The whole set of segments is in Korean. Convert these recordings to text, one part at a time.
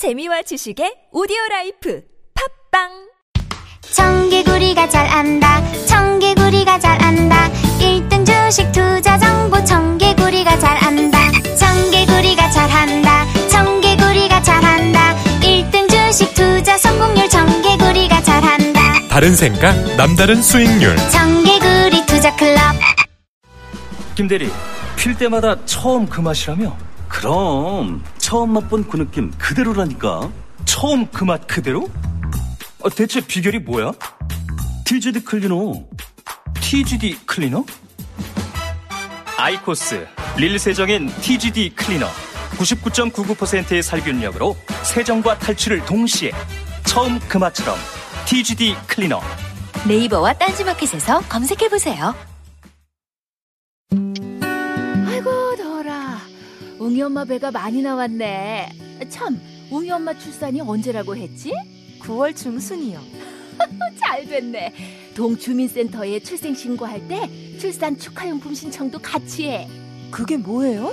재미와 지식의 오디오 라이프. 팟빵! 청개구리가 잘 안다. 청개구리가 잘 안다. 1등 주식 투자 정보. 청개구리가 잘 안다. 청개구리가 잘 한다. 청개구리가 잘 한다. 1등 주식 투자 성공률. 청개구리가 잘 한다. 다른 생각, 남다른 수익률. 청개구리 투자 클럽. 김대리, 필 때마다 처음 그 맛이라며? 그럼 처음 맛본 그 느낌 그대로라니까. 처음 그 맛 그대로? 아, 대체 비결이 뭐야? TGD 클리너. TGD 클리너? 아이코스 릴 세정인 TGD 클리너. 99.99%의 살균력으로 세정과 탈취를 동시에 처음 그 맛처럼 TGD 클리너. 네이버와 딴지마켓에서 검색해보세요 웅이 엄마 배가 많이 나왔네 참 웅이 엄마 출산이 언제라고 했지? 9월 중순이요 잘 됐네 동주민센터에 출생 신고할 때 출산 축하용품 신청도 같이 해 그게 뭐예요?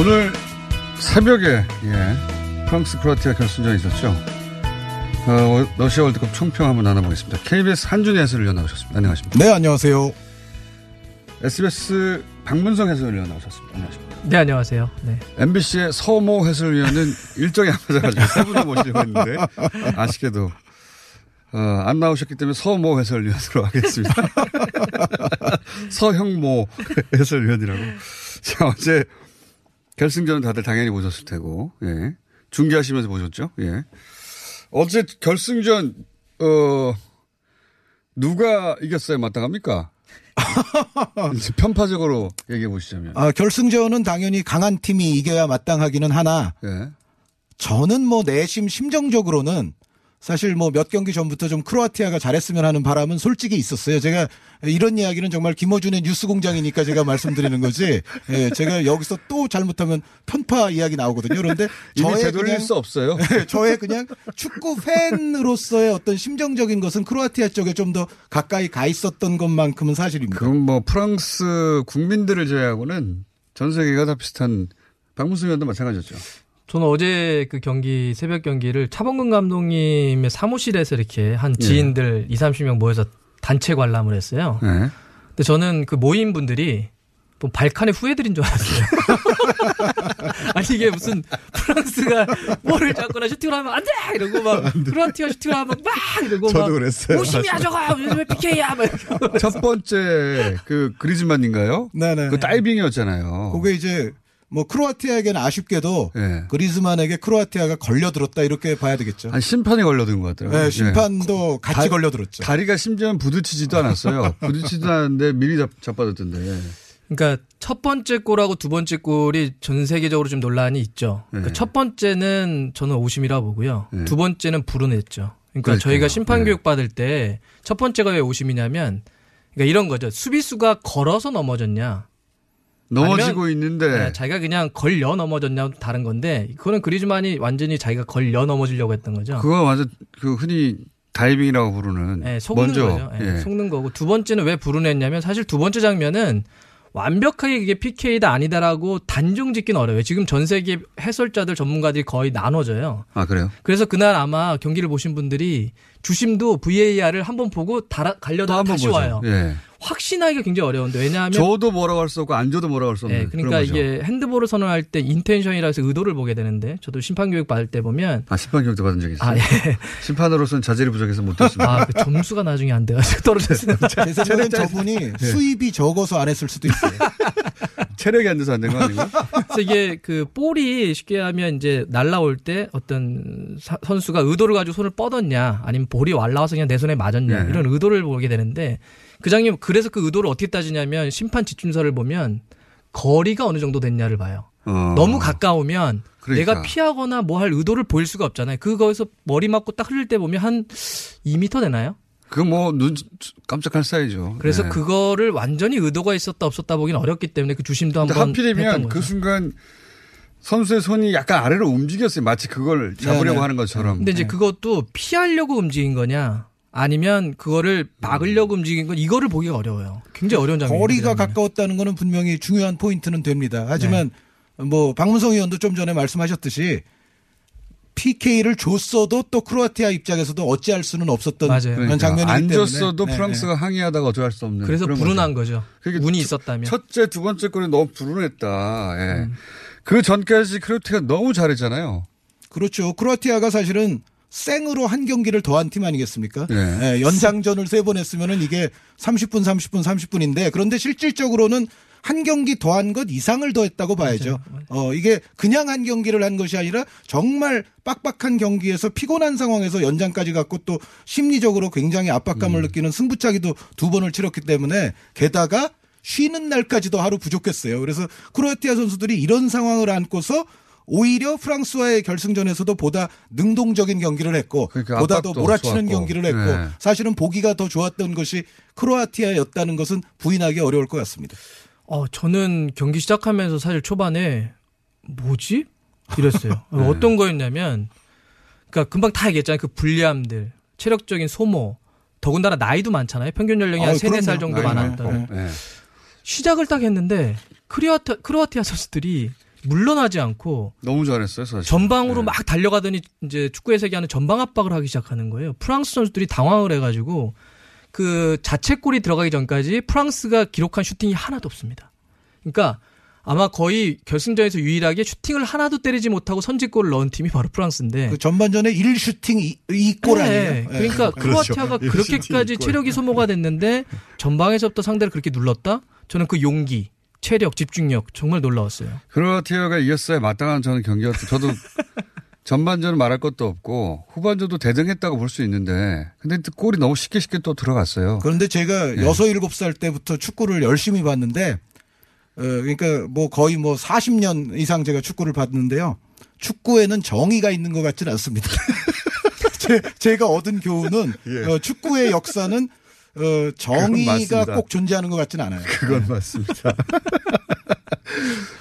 오늘 새벽에 예, 프랑스 크로아티아 결승전이 있었죠. 어, 러시아 월드컵 총평 한번 나눠보겠습니다. KBS 한준희 해설위원 나오셨습니다. 안녕하십니까. 네, 안녕하세요. SBS 박문성 해설위원 나오셨습니다. 안녕하십니까. 네, 안녕하세요. 네. MBC의 서모 해설위원은 일정이 안 맞아가지고 세 분을 모시려고 했는데 아쉽게도 어, 안 나오셨기 때문에 서모 해설위원으로 하겠습니다. 서형모 해설위원이라고. 자, 어제 결승전은 다들 당연히 보셨을 테고, 예. 중계하시면서 보셨죠? 예. 어제 결승전, 어, 누가 이겼어요? 마땅합니까? 편파적으로 얘기해 보시자면. 아, 결승전은 당연히 강한 팀이 이겨야 마땅하기는 하나, 예. 저는 뭐 내심 심정적으로는 사실 뭐 몇 경기 전부터 좀 크로아티아가 잘했으면 하는 바람은 솔직히 있었어요. 제가 이런 이야기는 정말 김어준의 뉴스 공장이니까 제가 말씀드리는 거지. 예, 제가 여기서 또 잘못하면 편파 이야기 나오거든요. 그런데 저의 그냥 수 없어요. 저의 그냥 축구 팬으로서의 어떤 심정적인 것은 크로아티아 쪽에 좀 더 가까이 가 있었던 것만큼은 사실입니다. 그럼 뭐 프랑스 국민들을 제외하고는 전 세계가 다 비슷한 박문수 위원도 마찬가지였죠. 저는 어제 그 경기 새벽 경기를 차범근 감독님의 사무실에서 이렇게 한 지인들 2, 30명 모여서 단체 관람을 했어요. 예. 근데 저는 그 모인 분들이 뭐 발칸의 후예들인 줄 알았어요. 아니 이게 무슨 프랑스가 볼을 잡거나 슈팅을 하면 안 돼! 이러고 막 크로아티아 슈팅을 하면 막 이러고 저도 막 그랬어요. 무심이야 저거 왜 PK야 막 이러고. 첫 번째 그 그리즈만인가요? 네네. 그 다이빙이었잖아요. 그게 이제 뭐 크로아티아에게는 아쉽게도 예. 그리즈만에게 크로아티아가 걸려들었다 이렇게 봐야 되겠죠. 한 심판이 걸려든 것 같더라고요. 네, 심판도 같이 다- 걸려들었죠. 다리가 심지어 부딪히지도 않았어요. 부딪히지도 않았는데 미리 잡, 자빠졌던데. 그러니까 첫 번째 골하고 두 번째 골이 전 세계적으로 좀 논란이 있죠. 그러니까 네. 첫 번째는 저는 오심이라 보고요. 네. 두 번째는 불운했죠. 그러니까 그러니까요. 저희가 심판 네. 교육 받을 때 첫 번째가 왜 오심이냐면 그러니까 이런 거죠. 수비수가 걸어서 넘어졌냐, 넘어지고 있는데 네, 자기가 그냥 걸려 넘어졌냐도 다른 건데 그거는 그리즈만이 완전히 자기가 걸려 넘어지려고 했던 거죠. 그거 완전 그 흔히 다이빙이라고 부르는 네, 속는 먼저 거죠. 네, 예. 속는 거고 두 번째는 왜 불운했냐면 사실 두 번째 장면은 완벽하게 이게 PK다 아니다라고 단정 짓기는 어려워요. 지금 전 세계 해설자들 전문가들이 거의 나눠져요. 아 그래요? 그래서 그날 아마 경기를 보신 분들이 주심도 VAR을 한번 보고 달아, 또 갈려다 다시 보죠. 와요. 예. 확신하기가 굉장히 어려운데 왜냐하면 줘도 뭐라고 할 수 없고 안 줘도 뭐라고 할 수 없는. 네, 그러니까 그런 거죠. 이게 핸드볼을 선언할 때 인텐션이라 해서 의도를 보게 되는데 저도 심판 교육 받을 때 보면 아 심판 교육도 받은 적이 있어요. 아, 예. 심판으로서는 자질이 부족해서 못 했습니다. 아, 그 점수가 나중에 안 돼가지고 떨어졌어요. 제 생각엔 저분이 수입이 적어서 안 했을 수도 있어요. 체력이 안 돼서 안 된 거 아닌가? 그래서 이게 그 볼이 쉽게 하면 이제 날라올 때 어떤 사- 선수가 의도를 가지고 손을 뻗었냐 아니면 볼이 날라와서 그냥 내 손에 맞았냐 네. 이런 의도를 보게 되는데 그 장면 그래서 그 의도를 어떻게 따지냐면 심판 지침서를 보면 거리가 어느 정도 됐냐를 봐요. 어. 너무 가까우면 그러니까. 내가 피하거나 뭐 할 의도를 보일 수가 없잖아요. 그거에서 머리 맞고 딱 흘릴 때 보면 한 2미터 되나요? 그뭐눈 깜짝할 사이죠. 그래서 네. 그거를 완전히 의도가 있었다 없었다 보기는 어렵기 때문에 그 주심도 한번 하필이면. 그 순간 선수의 손이 약간 아래로 움직였어요. 마치 그걸 잡으려고 네네. 하는 것처럼. 근데 이제 그것도 피하려고 움직인 거냐 아니면 그거를 막으려고 움직인 건 이거를 보기가 어려워요. 굉장히 어려운 장면이에요. 거리가 가까웠다는 거는 분명히 중요한 포인트는 됩니다. 하지만 뭐 박문성 의원도 좀 전에 말씀하셨듯이 PK를 줬어도 또 크로아티아 입장에서도 어찌할 수는 없었던 맞아요. 그런 그러니까 장면이기 안 때문에 줬어도 네, 프랑스가 항의하다가 어쩔 수 없는. 그래서 불운한 거죠. 거죠. 그게 운이 첫- 있었다면. 첫째, 두 번째 골이 너무 불운했다. 예. 음. 그 전까지 크로티가 너무 잘했잖아요. 그렇죠. 크로아티아가 사실은 생으로 한 경기를 더한 팀 아니겠습니까? 네. 예, 연장전을 세 번 했으면은 이게 30분, 30분, 30분인데 그런데 실질적으로는 한 경기 더한 것 이상을 더했다고 봐야죠. 어, 이게 그냥 한 경기를 한 것이 아니라 정말 빡빡한 경기에서 피곤한 상황에서 연장까지 갔고 또 심리적으로 굉장히 압박감을 느끼는 승부차기도 두 번을 치렀기 때문에 게다가 쉬는 날까지도 하루 부족했어요. 그래서 크로아티아 선수들이 이런 상황을 안고서 오히려 프랑스와의 결승전에서도 보다 능동적인 경기를 했고 그러니까 보다 더 몰아치는 좋았고. 경기를 했고 네. 사실은 보기가 더 좋았던 것이 크로아티아였다는 것은 부인하기 어려울 것 같습니다. 어, 저는 경기 시작하면서 사실 초반에 뭐지? 이랬어요. 네. 어떤 거였냐면, 그러니까 금방 다 얘기했잖아요. 그 불리함들, 체력적인 소모, 더군다나 나이도 많잖아요. 평균 연령이 한 아유, 3, 4살 그럼요. 정도. 많고. 예. 시작을 딱 했는데, 크로아티아, 크로아티아 선수들이 물러나지 않고 너무 잘했어요, 사실. 전방으로 예. 막 달려가더니 이제 축구의 세계하는 전방 압박을 하기 시작하는 거예요. 프랑스 선수들이 당황을 해가지고 그 자책골이 들어가기 전까지 프랑스가 기록한 슈팅이 하나도 없습니다. 그러니까 아마 거의 결승전에서 유일하게 슈팅을 하나도 때리지 못하고 선제골을 넣은 팀이 바로 프랑스인데. 그 전반전에 1슈팅 2골 네, 아니에요? 그러니까 크로아티아가 그렇게까지 체력이 소모가 됐는데 전방에서부터 상대를 그렇게 눌렀다? 저는 그 용기, 체력, 집중력 정말 놀라웠어요. 크로아티아가 이겼어야 마땅한 저는 경기였죠. 저도 전반전은 말할 것도 없고 후반전도 대등했다고 볼 수 있는데 근데 또 골이 너무 쉽게 쉽게 또 들어갔어요. 그런데 제가 예. 여섯 일곱 살 때부터 축구를 열심히 봤는데 어, 그러니까 뭐 거의 뭐 40년 이상 제가 축구를 봤는데요. 축구에는 정의가 있는 것 같지는 않습니다. 제, 제가 얻은 교훈은 어, 축구의 역사는 어, 정의가. 꼭 존재하는 것 같지는 않아요. 그건 맞습니다.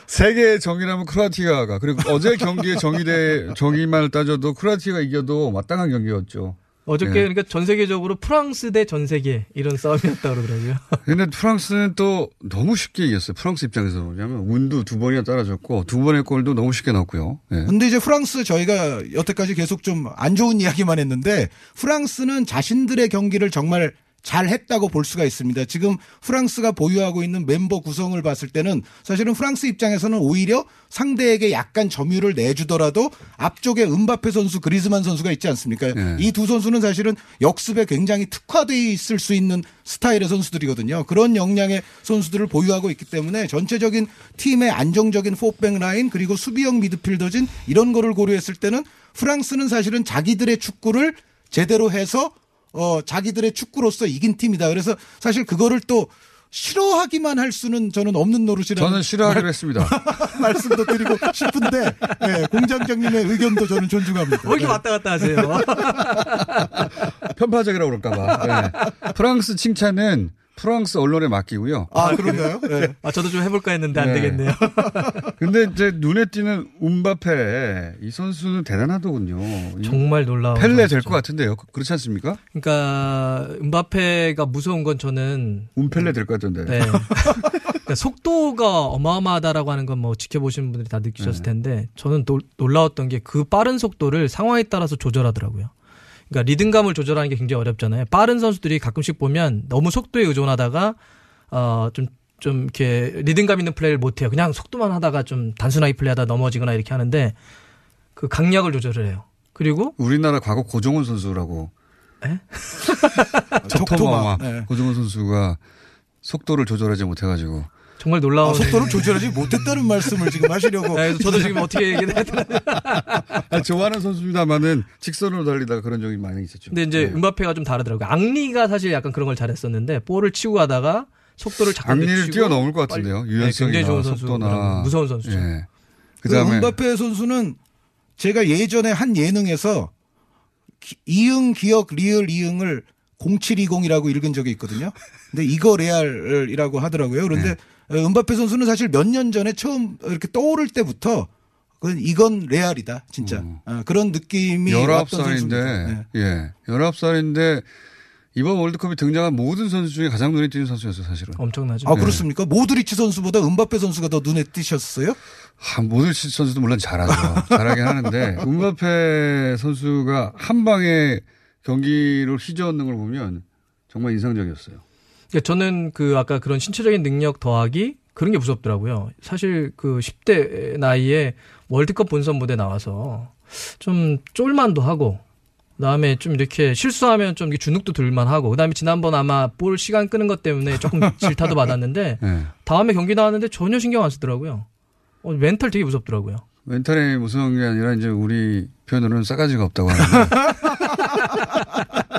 세계의 정의라면 크로아티아가 그리고 어제 경기의 정의대 정의만을 따져도 크로아티아가 이겨도 마땅한 경기였죠. 어저께 예. 그러니까 전 세계적으로 프랑스 대 전 세계 이런 싸움이었다 그러더라고요. 근데 프랑스는 또 너무 쉽게 이겼어요. 프랑스 입장에서 보자면 운도 두 번이나 따라줬고 두 번의 골도 너무 쉽게 넣었고요. 예. 근데 이제 프랑스 저희가 여태까지 계속 좀 안 좋은 이야기만 했는데 프랑스는 자신들의 경기를 정말 잘 했다고 볼 수가 있습니다. 지금 프랑스가 보유하고 있는 멤버 구성을 봤을 때는 사실은 프랑스 입장에서는 오히려 상대에게 약간 점유를 내주더라도 앞쪽에 은바페 선수, 그리즈만 선수가 있지 않습니까? 네. 이두 선수는 사실은 역습에 굉장히 특화되어 있을 수 있는 스타일의 선수들이거든요. 그런 역량의 선수들을 보유하고 있기 때문에 전체적인 팀의 안정적인 포백 라인 그리고 수비형 미드필더진 이런 거를 고려했을 때는 프랑스는 사실은 자기들의 축구를 제대로 해서 어 자기들의 축구로서 이긴 팀이다. 그래서 사실 그거를 또 싫어하기만 할 수는 저는 없는 노릇이라는 저는 싫어하기로 했습니다. 말씀도 드리고 싶은데 예, 공장장님의 의견도 저는 존중합니다. 왜 이렇게 왔다 갔다 하세요? 편파적이라고 그럴까봐. 예. 프랑스 칭찬은 프랑스 언론에 맡기고요. 아 그런가요? 예. 아, 저도 좀 해볼까 했는데 안 네. 되겠네요. 근데 이제 눈에 띄는 운바페 이 선수는 대단하더군요. 이 정말 놀라워. 펠레 될 것 같은데요. 그- 그렇지 않습니까? 그러니까 음바페가 무서운 건 저는 운펠레 될 것 같던데. 네. 그러니까 속도가 어마어마하다라고 하는 건 뭐 지켜보시는 분들이 다 느끼셨을 네. 텐데 저는 놀, 놀라웠던 게 그 빠른 속도를 상황에 따라서 조절하더라고요. 그러니까 리듬감을 조절하는 게 굉장히 어렵잖아요. 빠른 선수들이 가끔씩 보면 너무 속도에 의존하다가 어좀 좀 이렇게 리듬감 있는 플레이를 못 해요. 그냥 속도만 하다가 좀 단순하게 플레이하다 넘어지거나 이렇게 하는데 그 강약을 조절을 해요. 그리고 우리나라 과거 고종원 선수라고. 에? 적토마마 네. 고종원 선수가 속도를 조절하지 못해가지고 정말 놀라운 아, 속도를 조절하지 못했다는 말씀을 지금 하시려고. 네, 저도 지금 어떻게 얘기해야 되나. 아니, 좋아하는 선수입니다만은 직선으로 달리다가 그런 적이 많이 있었죠. 근데 이제 네. 음바페가 좀 다르더라고요. 앙리가 사실 약간 그런 걸 잘했었는데 볼을 치고 가다가 속도를 자꾸 앙리를 뛰어넘을 것 같은데요. 유연성이나 네, 굉장히 좋은 속도나 선수, 무서운 선수죠. 예. 그 그다음에 은바페 선수는 제가 예전에 한 예능에서 기- 이응 기억 리을 이응을 0720이라고 읽은 적이 있거든요. 근데 이거 레알이라고 하더라고요. 그런데 네. 어, 은바페 선수는 사실 몇 년 전에 처음 이렇게 떠오를 때부터 그건 이건 레알이다. 진짜. 어, 그런 느낌이 왔던 선수입니다. 19살인데, 네. 예. 19살인데, 이번 월드컵에 등장한 모든 선수 중에 가장 눈에 띄는 선수였어요, 사실은. 엄청나죠. 아, 그렇습니까? 모드리치 선수보다 은바페 선수가 더 눈에 띄셨어요? 아, 모든 선수도 물론 잘하죠. 잘하긴 하는데, 음바페 선수가 한 방에 경기를 휘저었는 걸 보면 정말 인상적이었어요. 그러니까 저는 그 아까 그런 신체적인 능력 더하기 그런 게 무섭더라고요. 사실 그 10대 나이에 월드컵 본선 무대 나와서 좀 쫄만도 하고 그다음에 좀 이렇게 실수하면 좀 주눅도 들만 하고 그다음에 지난번 아마 볼 시간 끄는 것 때문에 조금 질타도 받았는데 예. 다음에 경기 나왔는데 전혀 신경 안 쓰더라고요. 어, 멘탈 되게 무섭더라고요. 멘탈이 무서운 게 아니라 이제 우리 표현으로는 싸가지가 없다고 하는데.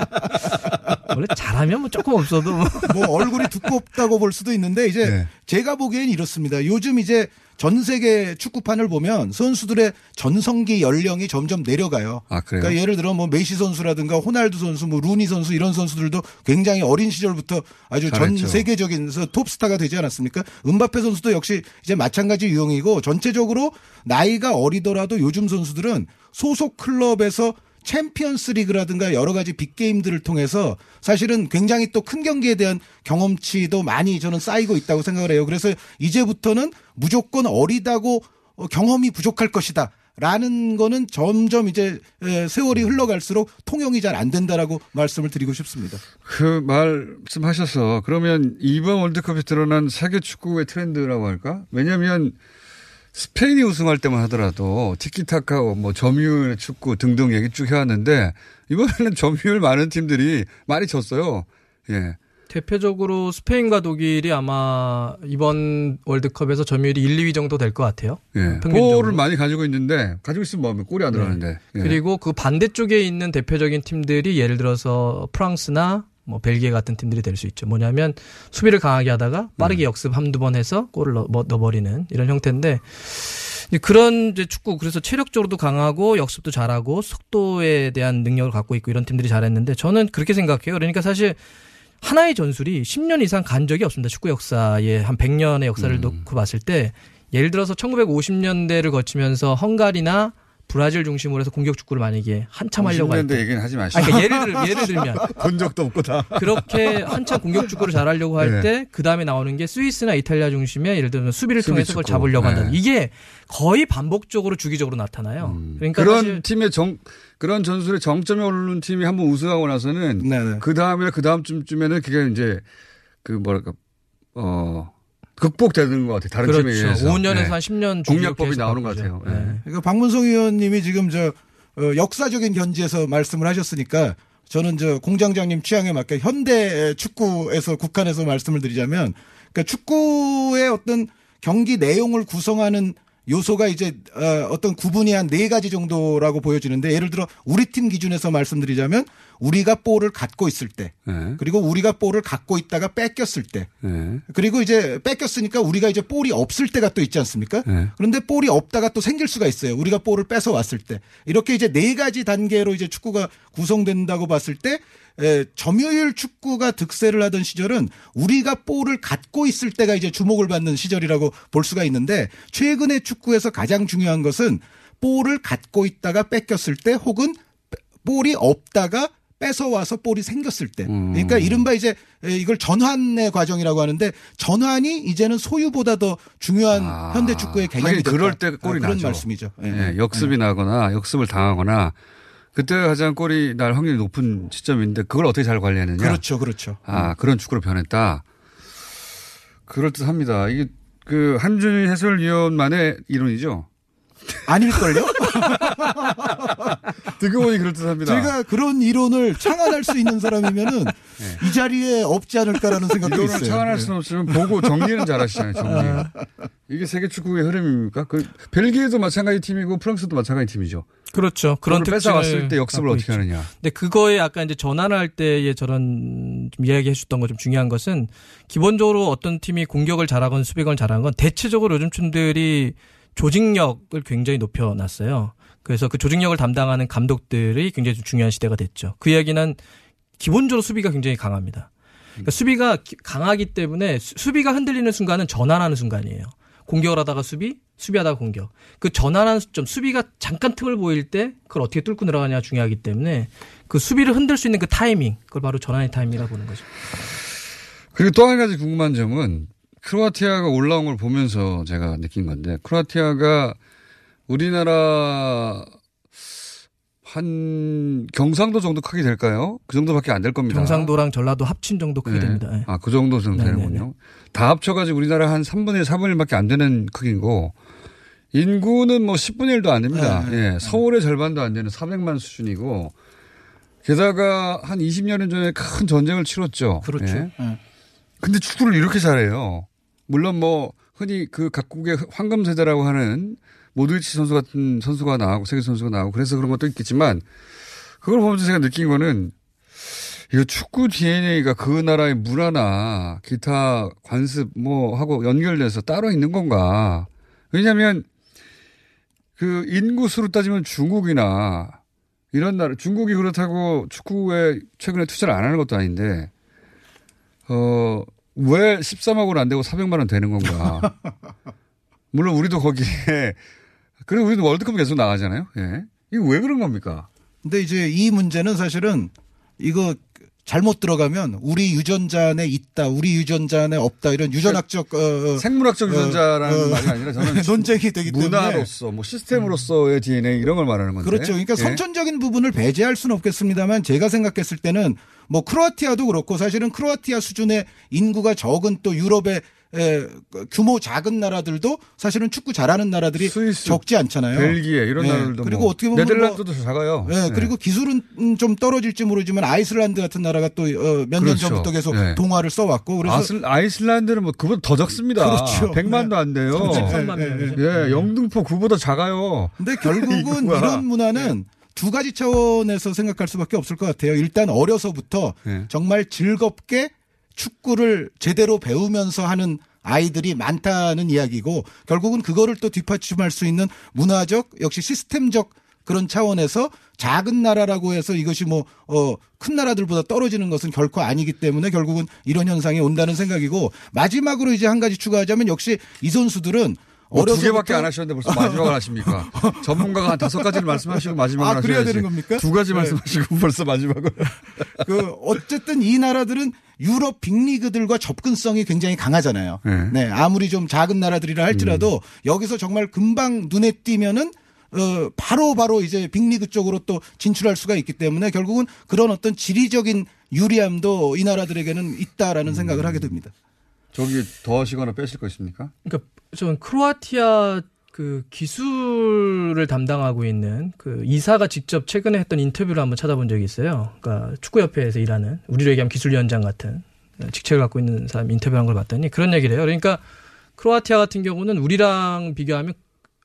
원래 잘하면 뭐 조금 없어도 뭐. 뭐 얼굴이 두껍다고 볼 수도 있는데 이제 네. 제가 보기엔 이렇습니다. 요즘 이제 전 세계 축구판을 보면 선수들의 전성기 연령이 점점 내려가요. 아, 그래요? 그러니까 예를 들어 뭐 메시 선수라든가 호날두 선수, 뭐 루니 선수 이런 선수들도 굉장히 어린 시절부터 아주 잘했죠. 전 세계적인 서- 톱스타가 되지 않았습니까? 음바페 선수도 역시 이제 마찬가지 유형이고 전체적으로 나이가 어리더라도 요즘 선수들은 소속 클럽에서 챔피언스 리그라든가 여러 가지 빅게임들을 통해서 사실은 굉장히 또 큰 경기에 대한 경험치도 많이 저는 쌓이고 있다고 생각을 해요. 그래서 이제부터는 무조건 어리다고 어, 경험이 부족할 것이다. 라는 거는 점점 이제 에, 세월이 흘러갈수록 통용이 잘 안 된다라고 말씀을 드리고 싶습니다. 그 말씀하셔서 그러면 이번 월드컵에 드러난 세계 축구의 트렌드라고 할까? 왜냐하면 스페인이 우승할 때만 하더라도 티키타카, 뭐 점유율 축구 등등 얘기 쭉 해왔는데 이번에는 점유율 많은 팀들이 많이 졌어요. 예. 대표적으로 스페인과 독일이 아마 이번 월드컵에서 점유율이 1, 2위 정도 될 것 같아요. 예. 볼을 많이 가지고 있는데 가지고 있으면 뭐하면 골이 안 들어가는데. 예. 그리고 그 반대쪽에 있는 대표적인 팀들이 예를 들어서 프랑스나 뭐 벨기에 같은 팀들이 될 수 있죠. 뭐냐면 수비를 강하게 하다가 빠르게 역습 한두 번 해서 골을 넣, 뭐- 넣어버리는 이런 형태인데 그런 이제 축구 그래서 체력적으로도 강하고 역습도 잘하고 속도에 대한 능력을 갖고 있고 이런 팀들이 잘했는데 저는 그렇게 생각해요. 그러니까 사실 하나의 전술이 10년 이상 간 적이 없습니다. 축구 역사에 한 100년의 역사를 음. 놓고 봤을 때 예를 들어서 1950년대를 거치면서 헝가리나 브라질 중심으로 해서 공격 축구를 만약에 한참 하려고 할 50년대 때. 얘기는 하지 마시고. 아니, 그러니까 예를 들 예를 들면 본 적도 없고 다. 그렇게 한참 공격 축구를 잘하려고 할 네. 때 그 다음에 나오는 게 스위스나 이탈리아 중심의 예를 들면 수비를 수비 통해서 그걸 축구. 잡으려고 네. 한다는 이게 거의 반복적으로 주기적으로 나타나요. 그러니까 음. 그런 사실 팀의 정 그런 전술의 정점에 오르는 팀이 한번 우승하고 나서는 네네. 그 다음에 그 다음쯤쯤에는 그게 이제 그 뭐랄까 어 극복되는 것 같아요. 다른 팀에 그렇죠. 의해서. 5년에서 네. 한 10년 공략법이 나오는 것. 같아요. 네. 그러니까 박문성 의원님이 지금 저 어, 역사적인 견지에서 말씀을 하셨으니까 저는 저 공장장님 취향에 맞게 현대 축구에서 국한해서 말씀을 드리자면 그러니까 축구의 어떤 경기 내용을 구성하는 요소가 이제 어, 어떤 구분이 한 네 가지 정도라고 보여지는데 예를 들어 우리 팀 기준에서 말씀드리자면 우리가 볼을 갖고 있을 때 네. 그리고 우리가 볼을 갖고 있다가 뺏겼을 때 네. 그리고 이제 뺏겼으니까 우리가 이제 볼이 없을 때가 또 있지 않습니까? 네. 그런데 볼이 없다가 또 생길 수가 있어요. 우리가 볼을 뺏어 왔을 때. 이렇게 이제 네 가지 단계로 이제 축구가 구성된다고 봤을 때 에, 점유율 축구가 득세를 하던 시절은 우리가 볼을 갖고 있을 때가 이제 주목을 받는 시절이라고 볼 수가 있는데 최근의 축구에서 가장 중요한 것은 볼을 갖고 있다가 뺏겼을 때 혹은 볼이 없다가 뺏어와서 볼이 생겼을 때. 음. 그러니까 이른바 이제 이걸 전환의 과정이라고 하는데 전환이 이제는 소유보다 더 중요한 아, 현대 축구의 개념이 됐다. 그럴 때 골이 아, 그런 나죠. 말씀이죠. 예. 예, 역습이 나거나 역습을 당하거나 그때가 가장 골이 날 확률이 높은 시점인데 그걸 어떻게 잘 관리하느냐. 그렇죠, 그렇죠. 아, 그런 축구로 변했다. 그럴 듯합니다. 이게 그 한준희 해설위원만의 이론이죠. 아닐걸요? 듣고 보니 그럴듯합니다. 제가 그런 이론을 창안할 수 있는 사람이면은 이 자리에 없지 않을까라는 생각도 네. 이론을 있어요. 창안할 네. 수는 없지만 보고 정리는 잘하시잖아요. 정리. 이게 세계 축구의 흐름입니까? 그 벨기에도 마찬가지 팀이고 프랑스도 마찬가지 팀이죠. 그렇죠. 그런 특징을 뺏어왔을 때 역습을 어떻게. 하느냐. 근데 그거에 아까 이제 전환할 때의 저런 좀 이야기해 주셨던 거 좀 중요한 것은 기본적으로 어떤 팀이 공격을 잘하건 수비건 잘하는 건 대체적으로 요즘 팀들이 조직력을 굉장히 높여놨어요. 그래서 그 조직력을 담당하는 감독들이 굉장히 좀 중요한 시대가 됐죠. 그 이야기는 기본적으로 수비가 굉장히 강합니다. 그러니까 수비가 기- 강하기 때문에 수- 수비가 흔들리는 순간은 전환하는 순간이에요. 공격을 하다가 수비, 수비하다가 공격. 그 전환하는 시점, 수비가 잠깐 틈을 보일 때 그걸 어떻게 뚫고 들어가냐 중요하기 때문에 그 수비를 흔들 수 있는 그 타이밍, 그걸 바로 전환의 타이밍이라고 보는 거죠. 그리고 또 한 가지 궁금한 점은 크로아티아가 올라온 걸 보면서 제가 느낀 건데 크로아티아가 우리나라 한 경상도 정도 크기 될까요? 그 정도밖에 안 될 겁니다. 경상도랑 전라도 합친 정도 크게 네. 됩니다. 예. 아, 그 정도 정도 네네네. 되는군요. 다 합쳐가지고 우리나라 한 3분의 1, 4분의 1밖에 안 되는 크기고 인구는 뭐 10분의 1도 안 됩니다. 네. 예. 서울의 절반도 안 되는 400만 수준이고 게다가 한 20년 전에 큰 전쟁을 치렀죠. 그렇죠. 예. 예. 근데 축구를 이렇게 잘해요. 물론 뭐 흔히 그 각국의 황금 세대라고 하는 모드리치 선수 같은 선수가 나오고 세계 선수가 나오고 그래서 그런 것도 있겠지만 그걸 보면서 제가 느낀 거는 이거 축구 DNA가 그 나라의 문화나 기타 관습 뭐 하고 연결돼서 따로 있는 건가? 왜냐하면 그 인구수로 따지면 중국이나 이런 나라 중국이 그렇다고 축구에 최근에 투자를 안 하는 것도 아닌데 어, 왜 13억은 안 되고 400만 원 되는 건가? 물론 우리도 거기에, 그리고 우리도 월드컵 계속 나가잖아요. 예. 이거 왜 그런 겁니까? 근데 이제 이 문제는 사실은 이거 잘못 들어가면 우리 유전자 안에 있다, 우리 유전자 안에 없다 이런 유전학적 어, 어, 생물학적 유전자라는 어, 말이 아니라 저는 논쟁이 되기 때문에 문화로서, 뭐 시스템으로서의 DNA 이런 걸 말하는 건데. 그렇죠. 그러니까 예. 선천적인 부분을 배제할 수는 없겠습니다만 제가 생각했을 때는 뭐 크로아티아도 그렇고 사실은 크로아티아 수준의 인구가 적은 또 유럽의 에, 규모 작은 나라들도 사실은 축구 잘하는 나라들이 스위스, 적지 않잖아요. 벨기에 이런 예, 나라들도 그리고 뭐 어떻게 보면 네덜란드도 작아요. 예, 그리고 기술은 음, 좀 떨어질지 모르지만 아이슬란드 같은 나라가 또 몇년 그렇죠. 전부터 계속 예. 동화를 써왔고 그래서 아슬, 아이슬란드는 뭐 그보다 더 적습니다. 그렇죠. 100만도 안 돼요. 33만 예, 예. 예, 영등포 구보다 작아요. 근데 결국은. 이런 문화는 두 가지 차원에서 생각할 수밖에 없을 것 같아요. 일단 어려서부터 네. 정말 즐겁게 축구를 제대로 배우면서 하는 아이들이 많다는 이야기고 결국은 그거를 또 뒷받침할 수 있는 문화적 역시 시스템적 그런 차원에서 작은 나라라고 해서 이것이 뭐, 어, 큰 나라들보다 떨어지는 것은 결코 아니기 때문에 결국은 이런 현상이 온다는 생각이고 마지막으로 이제 한 가지 추가하자면 역시 이 선수들은 뭐두 어려서부터 개밖에 안 하셨는데 벌써 마지막을 하십니까? 전문가가 한 다섯 가지를 말씀하시고 마지막을 아, 그래야 하셔야지. 되는 겁니까? 두 가지 네. 말씀하시고 벌써 마지막을. 그 어쨌든 이 나라들은 유럽 빅리그들과 접근성이 굉장히 강하잖아요. 네. 네. 아무리 좀 작은 나라들이라 할지라도 여기서 정말 금방 눈에 띄면은 어 바로 바로 이제 빅리그 쪽으로 또 진출할 수가 있기 때문에 결국은 그런 어떤 지리적인 유리함도 이 나라들에게는 있다라는 생각을 하게 됩니다. 저기 더 하시거나 빼실 거 있습니까? 그러니까 저는 크로아티아 그 기술을 담당하고 있는 그 이사가 직접 최근에 했던 인터뷰를 한번 찾아본 적이 있어요. 그러니까 축구협회에서 일하는 우리로 얘기하면 기술위원장 같은 직책을 갖고 있는 사람 인터뷰한 걸 봤더니 그런 얘기를 해요. 그러니까 크로아티아 같은 경우는 우리랑 비교하면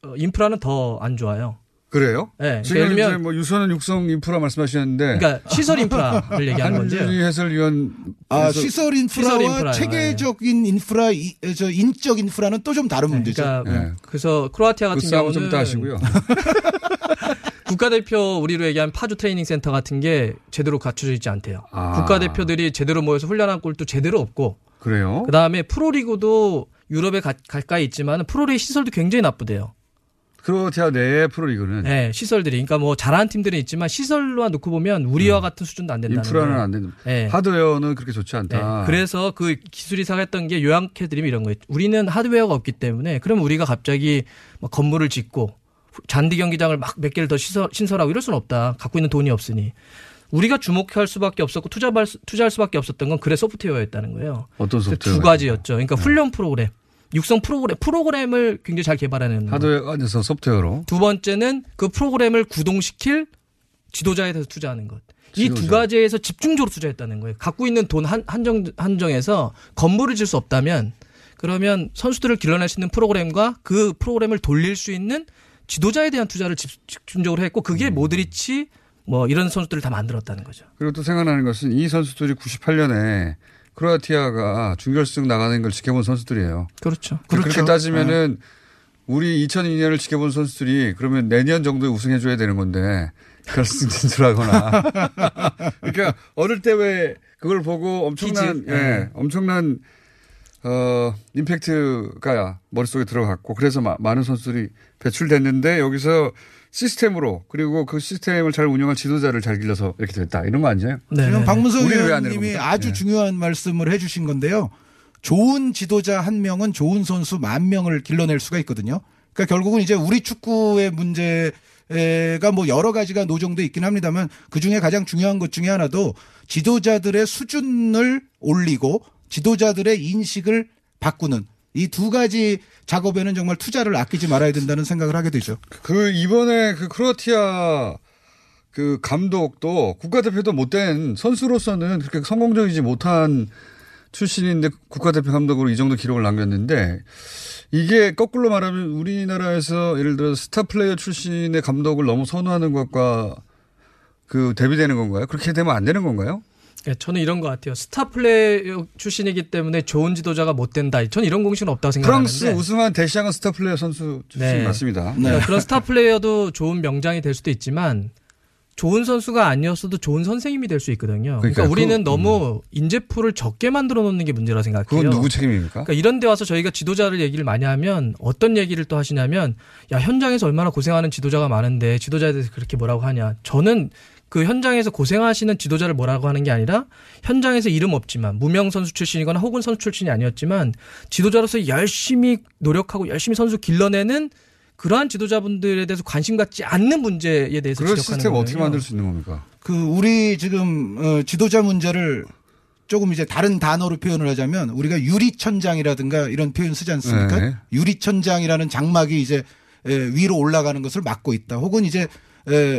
어, 인프라는 더 안 좋아요. 그래요? 네, 지금 예를 이제 들면 뭐 유소년 육성 인프라 말씀하시는데. 그러니까 시설 인프라를 얘기하는 건데요. 한준희 해설위원. 아, 시설 인프라와 시설 인프라요. 체계적인 인프라, 이, 저 인적 인프라는 또 좀 다른 네, 문제죠. 그러니까 네. 그래서 크로아티아 그 같은 싸움 경우는 좀 이따 하시고요. 국가대표 우리로 얘기하면 파주 트레이닝 센터 같은 게 제대로 갖춰져 있지 않대요. 아. 국가대표들이 제대로 모여서 훈련한 꼴도 제대로 없고 그래요? 그다음에 프로리그도 유럽에 가, 가까이 있지만 프로리그 시설도 굉장히 나쁘대요. 크로아티아 내 프로리그는. 네, 시설들이. 그러니까 뭐 잘하는 팀들은 있지만 시설로만 놓고 보면 우리와 같은 수준도 안 된다는 음. 인프라는. 안 되는. 네. 하드웨어는 그렇게 좋지 네. 않다. 그래서 그 기술이사가 했던 게 요약해드리면 이런 거예요. 우리는 하드웨어가 없기 때문에 그러면 우리가 갑자기 막 건물을 짓고 잔디 경기장을 막 몇 개를 더 시설, 신설하고 이럴 수는 없다. 갖고 있는 돈이 없으니. 우리가 주목할 수밖에 없었고 투자 투자할 수밖에 없었던 건 그래 소프트웨어였다는 거예요. 어떤 그 소프트웨어? 두 가지였죠. 그러니까 훈련 프로그램, 육성 프로그램, 프로그램을 굉장히 잘 개발해내는 거. 하드웨어 안에서 소프트웨어로. 두 번째는 그 프로그램을 구동시킬 지도자에 대해서 투자하는 것. 이 두. 가지에서 집중적으로 투자했다는 거예요. 갖고 있는 돈 한, 한정, 한정에서 건물을 질 수 없다면 그러면 선수들을 길러낼 수 있는 프로그램과 그 프로그램을 돌릴 수 있는 지도자에 대한 투자를 집, 집중적으로 했고 그게 모드리치 뭐 이런 선수들을 다 만들었다는 거죠. 그리고 또 생각나는 것은 이 선수들이 98년에 크로아티아가 준결승 나가는 걸 지켜본 선수들이에요. 그렇죠. 그렇게 그렇죠. 따지면은 우리 2002년을 지켜본 선수들이 그러면 내년 정도에 우승해줘야 되는 건데 결승 진출하거나. 그러니까 어릴 때 왜 그걸 보고 엄청난. 예, 네. 엄청난 어 임팩트가 머릿속에 들어갔고 그래서 마- 많은 선수들이 배출됐는데 여기서 시스템으로 그리고 그 시스템을 잘 운영할 지도자를 잘 길러서 이렇게 됐다 이런 거 아니에요? 네. 지금 왜안 되는 의원님이? 아주 네. 중요한 말씀을 해주신 건데요. 좋은 지도자 한 명은 좋은 선수 만 명을 길러낼 수가 있거든요. 그러니까 결국은 이제 우리 축구의 문제가 뭐 여러 가지가 노정돼 있긴 합니다만 그 중에 가장 중요한 것 중에 하나도 지도자들의 수준을 올리고 지도자들의 인식을 바꾸는 이 두 가지 작업에는 정말 투자를 아끼지 말아야 된다는 생각을 하게 되죠. 그 이번에 그 크로아티아 그 감독도 국가대표도 못된 선수로서는 그렇게 성공적이지 못한 출신인데 국가대표 감독으로 이 정도 기록을 남겼는데 이게 거꾸로 말하면 우리나라에서 예를 들어 스타 플레이어 출신의 감독을 너무 선호하는 것과 그 대비되는 건가요? 그렇게 되면 안 되는 건가요? 예, 저는 이런 것 같아요. 스타 플레이어 출신이기 때문에 좋은 지도자가 못 된다. 저는 이런 공식은 없다고 생각하는데. 프랑스 우승한 데샹은 스타 플레이어 선수 출신 네. 맞습니다. 그러니까 그런 스타 플레이어도 좋은 명장이 될 수도 있지만 좋은 선수가 아니었어도 좋은 선생님이 될 수 있거든요. 그러니까 그러니까요. 우리는 그거- 너무 인재풀을 적게 만들어 놓는 게 문제라 생각해요. 그건 누구 책임입니까? 그러니까 이런 데 와서 저희가 지도자를 얘기를 많이 하면 어떤 얘기를 또 하시냐면 야 현장에서 얼마나 고생하는 지도자가 많은데 지도자에 대해서 그렇게 뭐라고 하냐. 저는 그 현장에서 고생하시는 지도자를 뭐라고 하는 게 아니라 현장에서 이름 없지만 무명 선수 출신이거나 혹은 선수 출신이 아니었지만 지도자로서 열심히 노력하고 열심히 선수 길러내는 그러한 지도자분들에 대해서 관심 갖지 않는 문제에 대해서 그런 지적하는 시스템 거예요. 어떻게 만들 수 있는 겁니까? 그 우리 지금 어, 지도자 문제를 조금 이제 다른 단어로 표현을 하자면 우리가 유리천장이라든가 이런 표현 쓰지 않습니까? 네. 유리천장이라는 장막이 이제 에, 위로 올라가는 것을 막고 있다. 혹은 이제 에,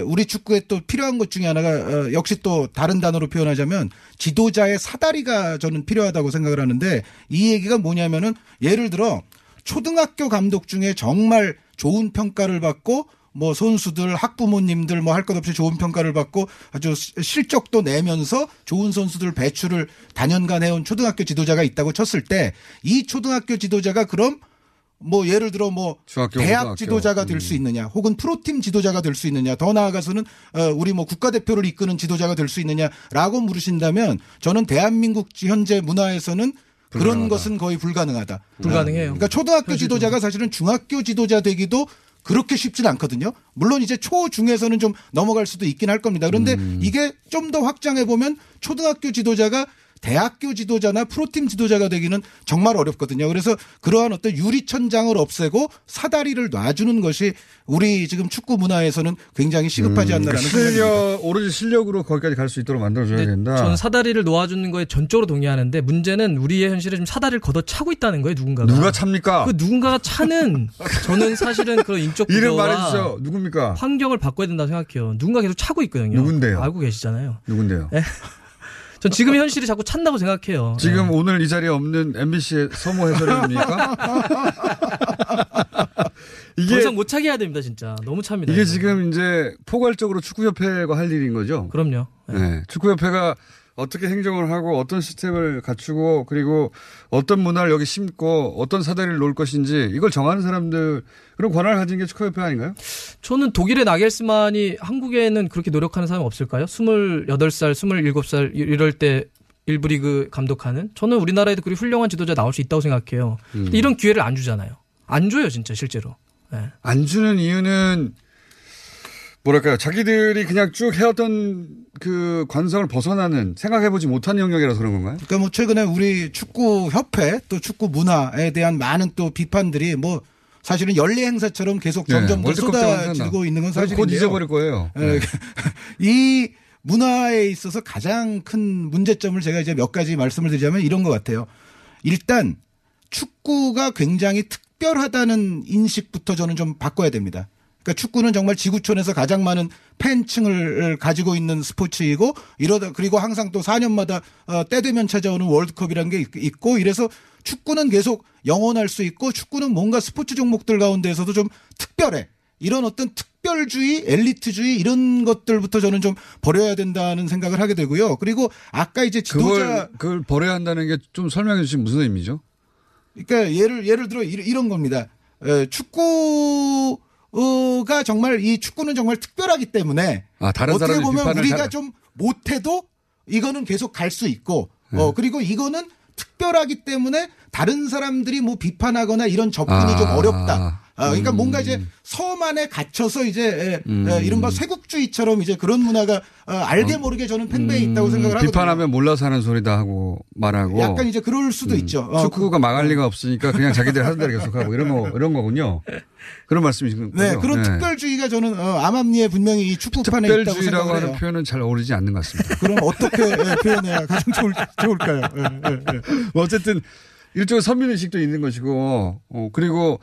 우리 축구에 또 필요한 것 중에 하나가 어, 역시 또 다른 단어로 표현하자면 지도자의 사다리가 저는 필요하다고 생각을 하는데 이 얘기가 뭐냐면은 예를 들어 초등학교 감독 중에 정말 좋은 평가를 받고 뭐 선수들 학부모님들 뭐 할 것 없이 좋은 평가를 받고 아주 시- 실적도 내면서 좋은 선수들 배출을 단연간 해온 초등학교 지도자가 있다고 쳤을 때 이 초등학교 지도자가 그럼 뭐 예를 들어 뭐 중학교, 대학 고등학교. 지도자가 될수 음. 있느냐 혹은 프로팀 지도자가 될 수 있느냐 더 나아가서는 어 우리 뭐 국가대표를 이끄는 지도자가 될 수 있느냐라고 물으신다면 저는 대한민국 현재 문화에서는 그런 불가능하다. 것은 거의 불가능하다. 불가능해요. 그러니까 초등학교 지도자가 사실은 중학교 지도자 되기도 그렇게 쉽진 않거든요. 물론 이제 초 중에서는 좀 넘어갈 수도 있긴 할 겁니다. 그런데 음. 이게 좀 더 확장해 보면 초등학교 지도자가 대학교 지도자나 프로팀 지도자가 되기는 정말 어렵거든요. 그래서 그러한 어떤 유리천장을 없애고 사다리를 놔주는 것이 우리 지금 축구 문화에서는 굉장히 시급하지 않나라는 그러니까 생각이 듭니다. 실력 오로지 실력으로 거기까지 갈 수 있도록 만들어줘야 된다. 저는 사다리를 놓아주는 거에 전적으로 동의하는데 문제는 우리의 현실에 좀 사다리를 걷어 차고 있다는 거예요 누군가가. 누가 찹니까? 그 누군가가 차는 저는 사실은 그런 인적 이름 구조와 말해주세요. 누굽니까? 환경을 바꿔야 된다고 생각해요. 누군가 계속 차고 있거든요. 누군데요? 알고 계시잖아요. 누군데요? 전 지금 현실이 자꾸 찬다고 생각해요. 지금 네. 오늘 이 자리에 없는 MBC의 서모 해설위입니까? 더 이게 이상 못 차게 해야 됩니다 진짜. 너무 찹니다. 이게 이거. 지금 이제 포괄적으로 축구협회가 할 일인 거죠. 그럼요. 네. 네. 축구협회가 어떻게 행정을 하고 어떤 시스템을 갖추고 그리고 어떤 문화를 여기 심고 어떤 사다리를 놓을 것인지 이걸 정하는 사람들 그런 권한을 가진 게 축구협회 아닌가요? 저는 독일의 나겔스만이 한국에는 그렇게 노력하는 사람이 없을까요? 28살, 27살 이럴 때 일부 리그 감독하는 저는 우리나라에도 그리 훌륭한 지도자 나올 수 있다고 생각해요. 음. 이런 기회를 안 주잖아요. 안 줘요, 진짜 실제로. 네. 안 주는 이유는 뭐랄까요. 자기들이 그냥 쭉 해왔던 그 관성을 벗어나는 생각해보지 못한 영역이라서 그런 건가요? 그러니까 뭐 최근에 우리 축구 협회 또 축구 문화에 대한 많은 또 비판들이 뭐 사실은 연례 행사처럼 계속 네, 점점 더 월드컵 때만 쏟아지고. 있는 건곧 사실인데요. 잊어버릴 거예요. 예, 이 문화에 있어서 가장 큰 문제점을 제가 이제 몇 가지 말씀을 드리자면 이런 것 같아요. 일단 축구가 굉장히 특별하다는 인식부터 저는 좀 바꿔야 됩니다. 그러니까 축구는 정말 지구촌에서 가장 많은 팬층을 가지고 있는 스포츠이고 이러다 그리고 항상 또 4년마다 어, 때 되면 찾아오는 월드컵이라는 게 있- 있고 이래서 축구는 계속 영원할 수 있고 축구는 뭔가 스포츠 종목들 가운데에서도 좀 특별해. 이런 어떤 특별주의, 엘리트주의 이런 것들부터 저는 좀 버려야 된다는 생각을 하게 되고요. 그리고 아까 이제 지도자 그걸 그걸 버려야 한다는 게 좀 설명해 주시면 무슨 의미죠? 그러니까 예를 예를 들어 이런, 겁니다. 에, 축구 가 정말 이 축구는 정말 특별하기 때문에 아, 어떻게 보면 우리가 잘- 좀 못해도 이거는 계속 갈 수 있고 네. 어 그리고 이거는 특별하기 때문에 다른 사람들이 뭐 비판하거나 이런 접근이 아. 좀 어렵다. 아, 그러니까 음. 뭔가 이제 섬 안에 갇혀서 이제 에, 음. 에, 이른바 쇄국주의처럼 이제 그런 문화가 어, 알게 모르게 저는 팬배에 있다고 생각을 하거든요. 비판하면 몰라서 하는 소리다 하고 말하고 약간 이제 그럴 수도 있죠. 어, 축구가 망할 리가 없으니까 그냥 자기들 하던 대로 계속하고 이런 거 이런 거군요. 그런 말씀이신 거죠? 네, 그런 특별주의가 저는 어, 암암리에 분명히 이 축구판에 있다고 특별주의라고 생각을 하는. 표현은 잘 어울리지 않는 것 같습니다. 그럼 어떻게 예, 표현해야 가장 좋을, 좋을까요? 예, 예, 예. 뭐 어쨌든 일종의 선민의식도 있는 것이고, 어, 그리고,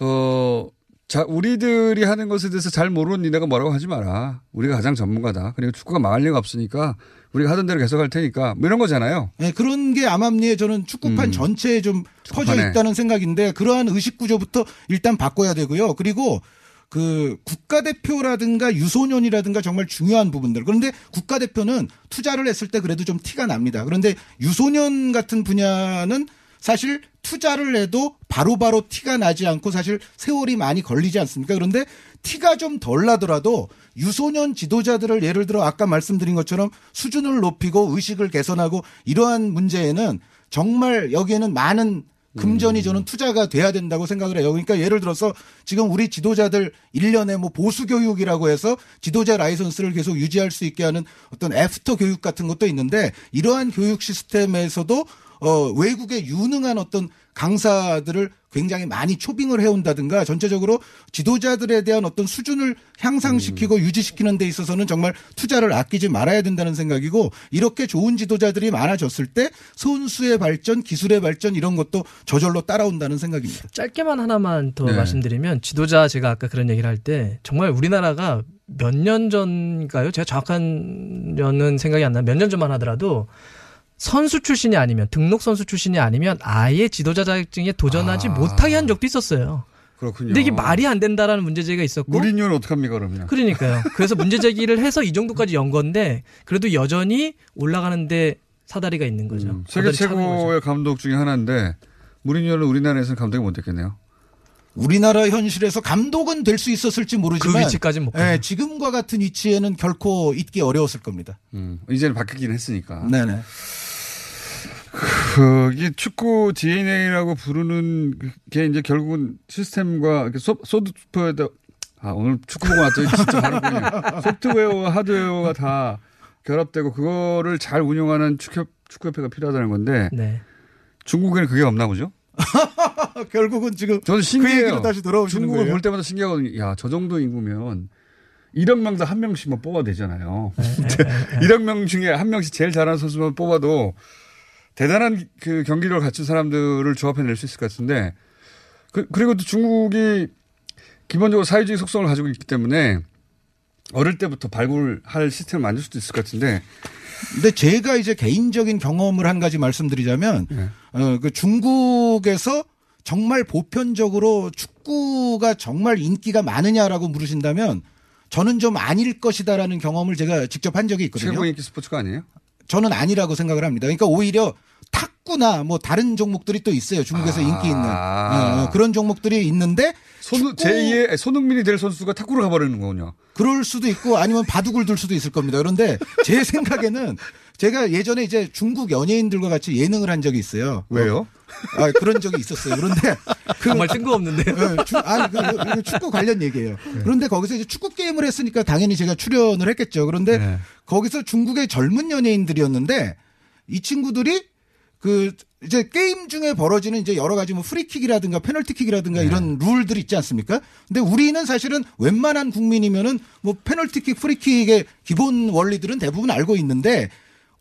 어, 자, 우리들이 하는 것에 대해서 잘 모르는 니네가 뭐라고 하지 마라. 우리가 가장 전문가다. 그리고 축구가 망할 리가 없으니까 우리가 하던 대로 계속 할 테니까 뭐 이런 거잖아요. 예, 그런 게 암암리에 저는 축구판 음. 전체에 좀 퍼져 축구판에. 있다는 생각인데 그러한 의식 구조부터 일단 바꿔야 되고요. 그리고 그 국가대표라든가 유소년이라든가 정말 중요한 부분들. 그런데 국가대표는 투자를 했을 때 그래도 좀 티가 납니다. 그런데 유소년 같은 분야는 사실 투자를 해도 바로 바로 티가 나지 않고 사실 세월이 많이 걸리지 않습니까? 그런데 티가 좀 덜 나더라도 유소년 지도자들을 예를 들어 아까 말씀드린 것처럼 수준을 높이고 의식을 개선하고 이러한 문제에는 정말 여기에는 많은 금전이 저는 투자가 돼야 된다고 생각을 해요. 그러니까 예를 들어서 지금 우리 지도자들 1년에 뭐 보수 교육이라고 해서 지도자 라이선스를 계속 유지할 수 있게 하는 어떤 애프터 교육 같은 것도 있는데 이러한 교육 시스템에서도 어, 외국의 유능한 어떤 강사들을 굉장히 많이 초빙을 해온다든가 전체적으로 지도자들에 대한 어떤 수준을 향상시키고 유지시키는 데 있어서는 정말 투자를 아끼지 말아야 된다는 생각이고 이렇게 좋은 지도자들이 많아졌을 때 선수의 발전, 기술의 발전 이런 것도 저절로 따라온다는 생각입니다. 짧게만 하나만 더 네. 말씀드리면 지도자 제가 아까 그런 얘기를 할 때 정말 우리나라가 몇 년 전가요? 제가 정확한 년은 생각이 안 나요. 몇 년 전만 하더라도 선수 출신이 아니면 등록 선수 출신이 아니면 아예 지도자 자격증에 도전하지 아. 못하게 한 적도 있었어요. 그렇군요. 근데 이게 말이 안 된다라는 문제 제기가 있었고 무리뉴는 어떡합니까, 그러면? 그러니까요. 그래서 문제 제기를 해서 이 정도까지 연 건데 그래도 여전히 올라가는데 사다리가 있는 거죠. 음, 세계 차는 거죠. 최고의 감독 중에 하나인데 무리뉴는 우리나라에서는 감독이 못 됐겠네요. 우리나라 현실에서 감독은 될 수 있었을지 모르지만 그 위치까지는 못. 예, 지금과 같은 위치에는 결코 있기 어려웠을 겁니다. 음, 이제는 바뀌긴 했으니까. 네네. 그게 축구 DNA라고 부르는 게 이제 결국은 시스템과 이렇게 소, 소프트웨어 아 오늘 축구 보고 왔더니 진짜 바로군요. 소프트웨어와 하드웨어가 다 결합되고 그거를 잘 운영하는 축협 축구협회가 필요하다는 건데 네. 중국에는 그게 없나 보죠? 결국은 지금 저는 그 신기해요. 얘기로 다시 돌아오시는 중국을 거예요. 볼 때마다 신기하거든요. 야, 저 정도 인구면 1억 명당 한 명씩만 뽑아도 되잖아요. 네, 1억 명 중에 한 명씩 제일 잘하는 선수만 뽑아도 대단한 그 경기력을 갖춘 사람들을 조합해낼 수 있을 것 같은데 그, 그리고 또 중국이 기본적으로 사회주의 속성을 가지고 있기 때문에 어릴 때부터 발굴할 시스템을 만들 수도 있을 것 같은데 근데 제가 이제 개인적인 경험을 한 가지 말씀드리자면 네. 어, 그 중국에서 정말 보편적으로 축구가 정말 인기가 많으냐라고 물으신다면 저는 좀 아닐 것이다라는 경험을 제가 직접 한 적이 있거든요. 최고 인기 스포츠가 아니에요? 저는 아니라고 생각을 합니다. 그러니까 오히려 탁구나 뭐 다른 종목들이 또 있어요. 중국에서 아. 인기 있는 어, 어, 그런 종목들이 있는데 손, 축구- 제2의 손흥민이 될 선수가 탁구를 가버리는 거군요. 그럴 수도 있고 아니면 바둑을 둘 수도 있을 겁니다. 그런데 제 생각에는 제가 예전에 이제 중국 연예인들과 같이 예능을 한 적이 있어요. 왜요? 아, 그런 적이 있었어요. 그런데 그 정말 뜬금없는데. 어, 축- 아니, 그, 그 축구 관련 얘기예요. 그런데 거기서 이제 축구 게임을 했으니까 당연히 제가 출연을 했겠죠. 그런데 네. 거기서 중국의 젊은 연예인들이었는데 이 친구들이 그 이제 게임 중에 벌어지는 이제 여러 가지 뭐 프리킥이라든가 페널티킥이라든가 네. 이런 룰들이 있지 않습니까? 근데 우리는 사실은 웬만한 국민이면은 뭐 페널티킥, 프리킥의 기본 원리들은 대부분 알고 있는데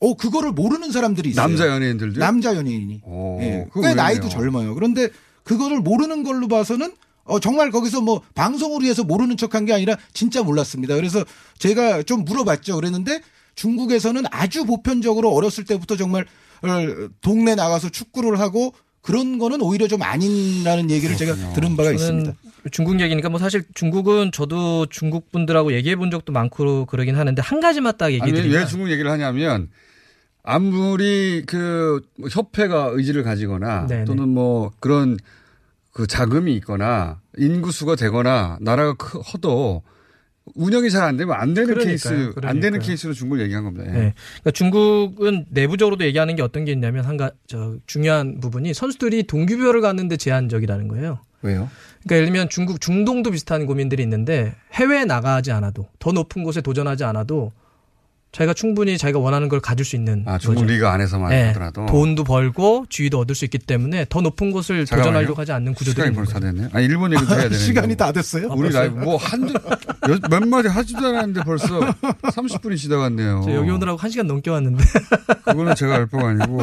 어 그거를 모르는 사람들이 있어요. 남자 연예인들도 남자 연예인이. 오, 예, 꽤 왜요? 나이도 젊어요. 그런데 그거를 모르는 걸로 봐서는 어, 정말 거기서 뭐 방송을 위해서 모르는 척한 게 아니라 진짜 몰랐습니다. 그래서 제가 좀 물어봤죠. 그랬는데 중국에서는 아주 보편적으로 어렸을 때부터 정말 어, 동네 나가서 축구를 하고 그런 거는 오히려 좀 아니라는 얘기를 제가 들은 바가 있습니다. 중국 얘기니까 뭐 사실 중국은 저도 중국 분들하고 얘기해 본 적도 많고 그러긴 하는데 한 가지만 딱 얘기해 드리면 왜 중국 얘기를 하냐면 아무리 그뭐 협회가 의지를 가지거나 네네. 또는 뭐 그런 그 자금이 있거나 인구수가 되거나 나라가 크- 커도 운영이 잘 안 되면 안 되는 그러니까요. 케이스 안 되는 그러니까요. 케이스로 중국을 얘기한 겁니다. 예. 네. 그러니까 중국은 내부적으로도 얘기하는 게 어떤 게 있냐면 한가 저 중요한 부분이 선수들이 동규별을 갔는데 제한적이라는 거예요. 왜요? 그러니까 예를 들면 중국 중동도 비슷한 고민들이 있는데 해외에 나가지 않아도 더 높은 곳에 도전하지 않아도 자기가 충분히 자기가 원하는 걸 가질 수 있는 아 중국 거죠. 리그 안에서만 네. 하더라도 돈도 벌고 지위도 얻을 수 있기 때문에 더 높은 곳을 잠깐만요. 도전하려고 하지 않는 구조들이 시간이 벌써 됐네요. 아 일본 얘기도 해야 되는 시간이 다 됐어요? 우리 나이 뭐한몇 마디 하지도 않았는데 벌써 30분이 지나갔네요. 저 여기 오느라고 한 시간 넘게 왔는데 그거는 제가 알 바가 아니고.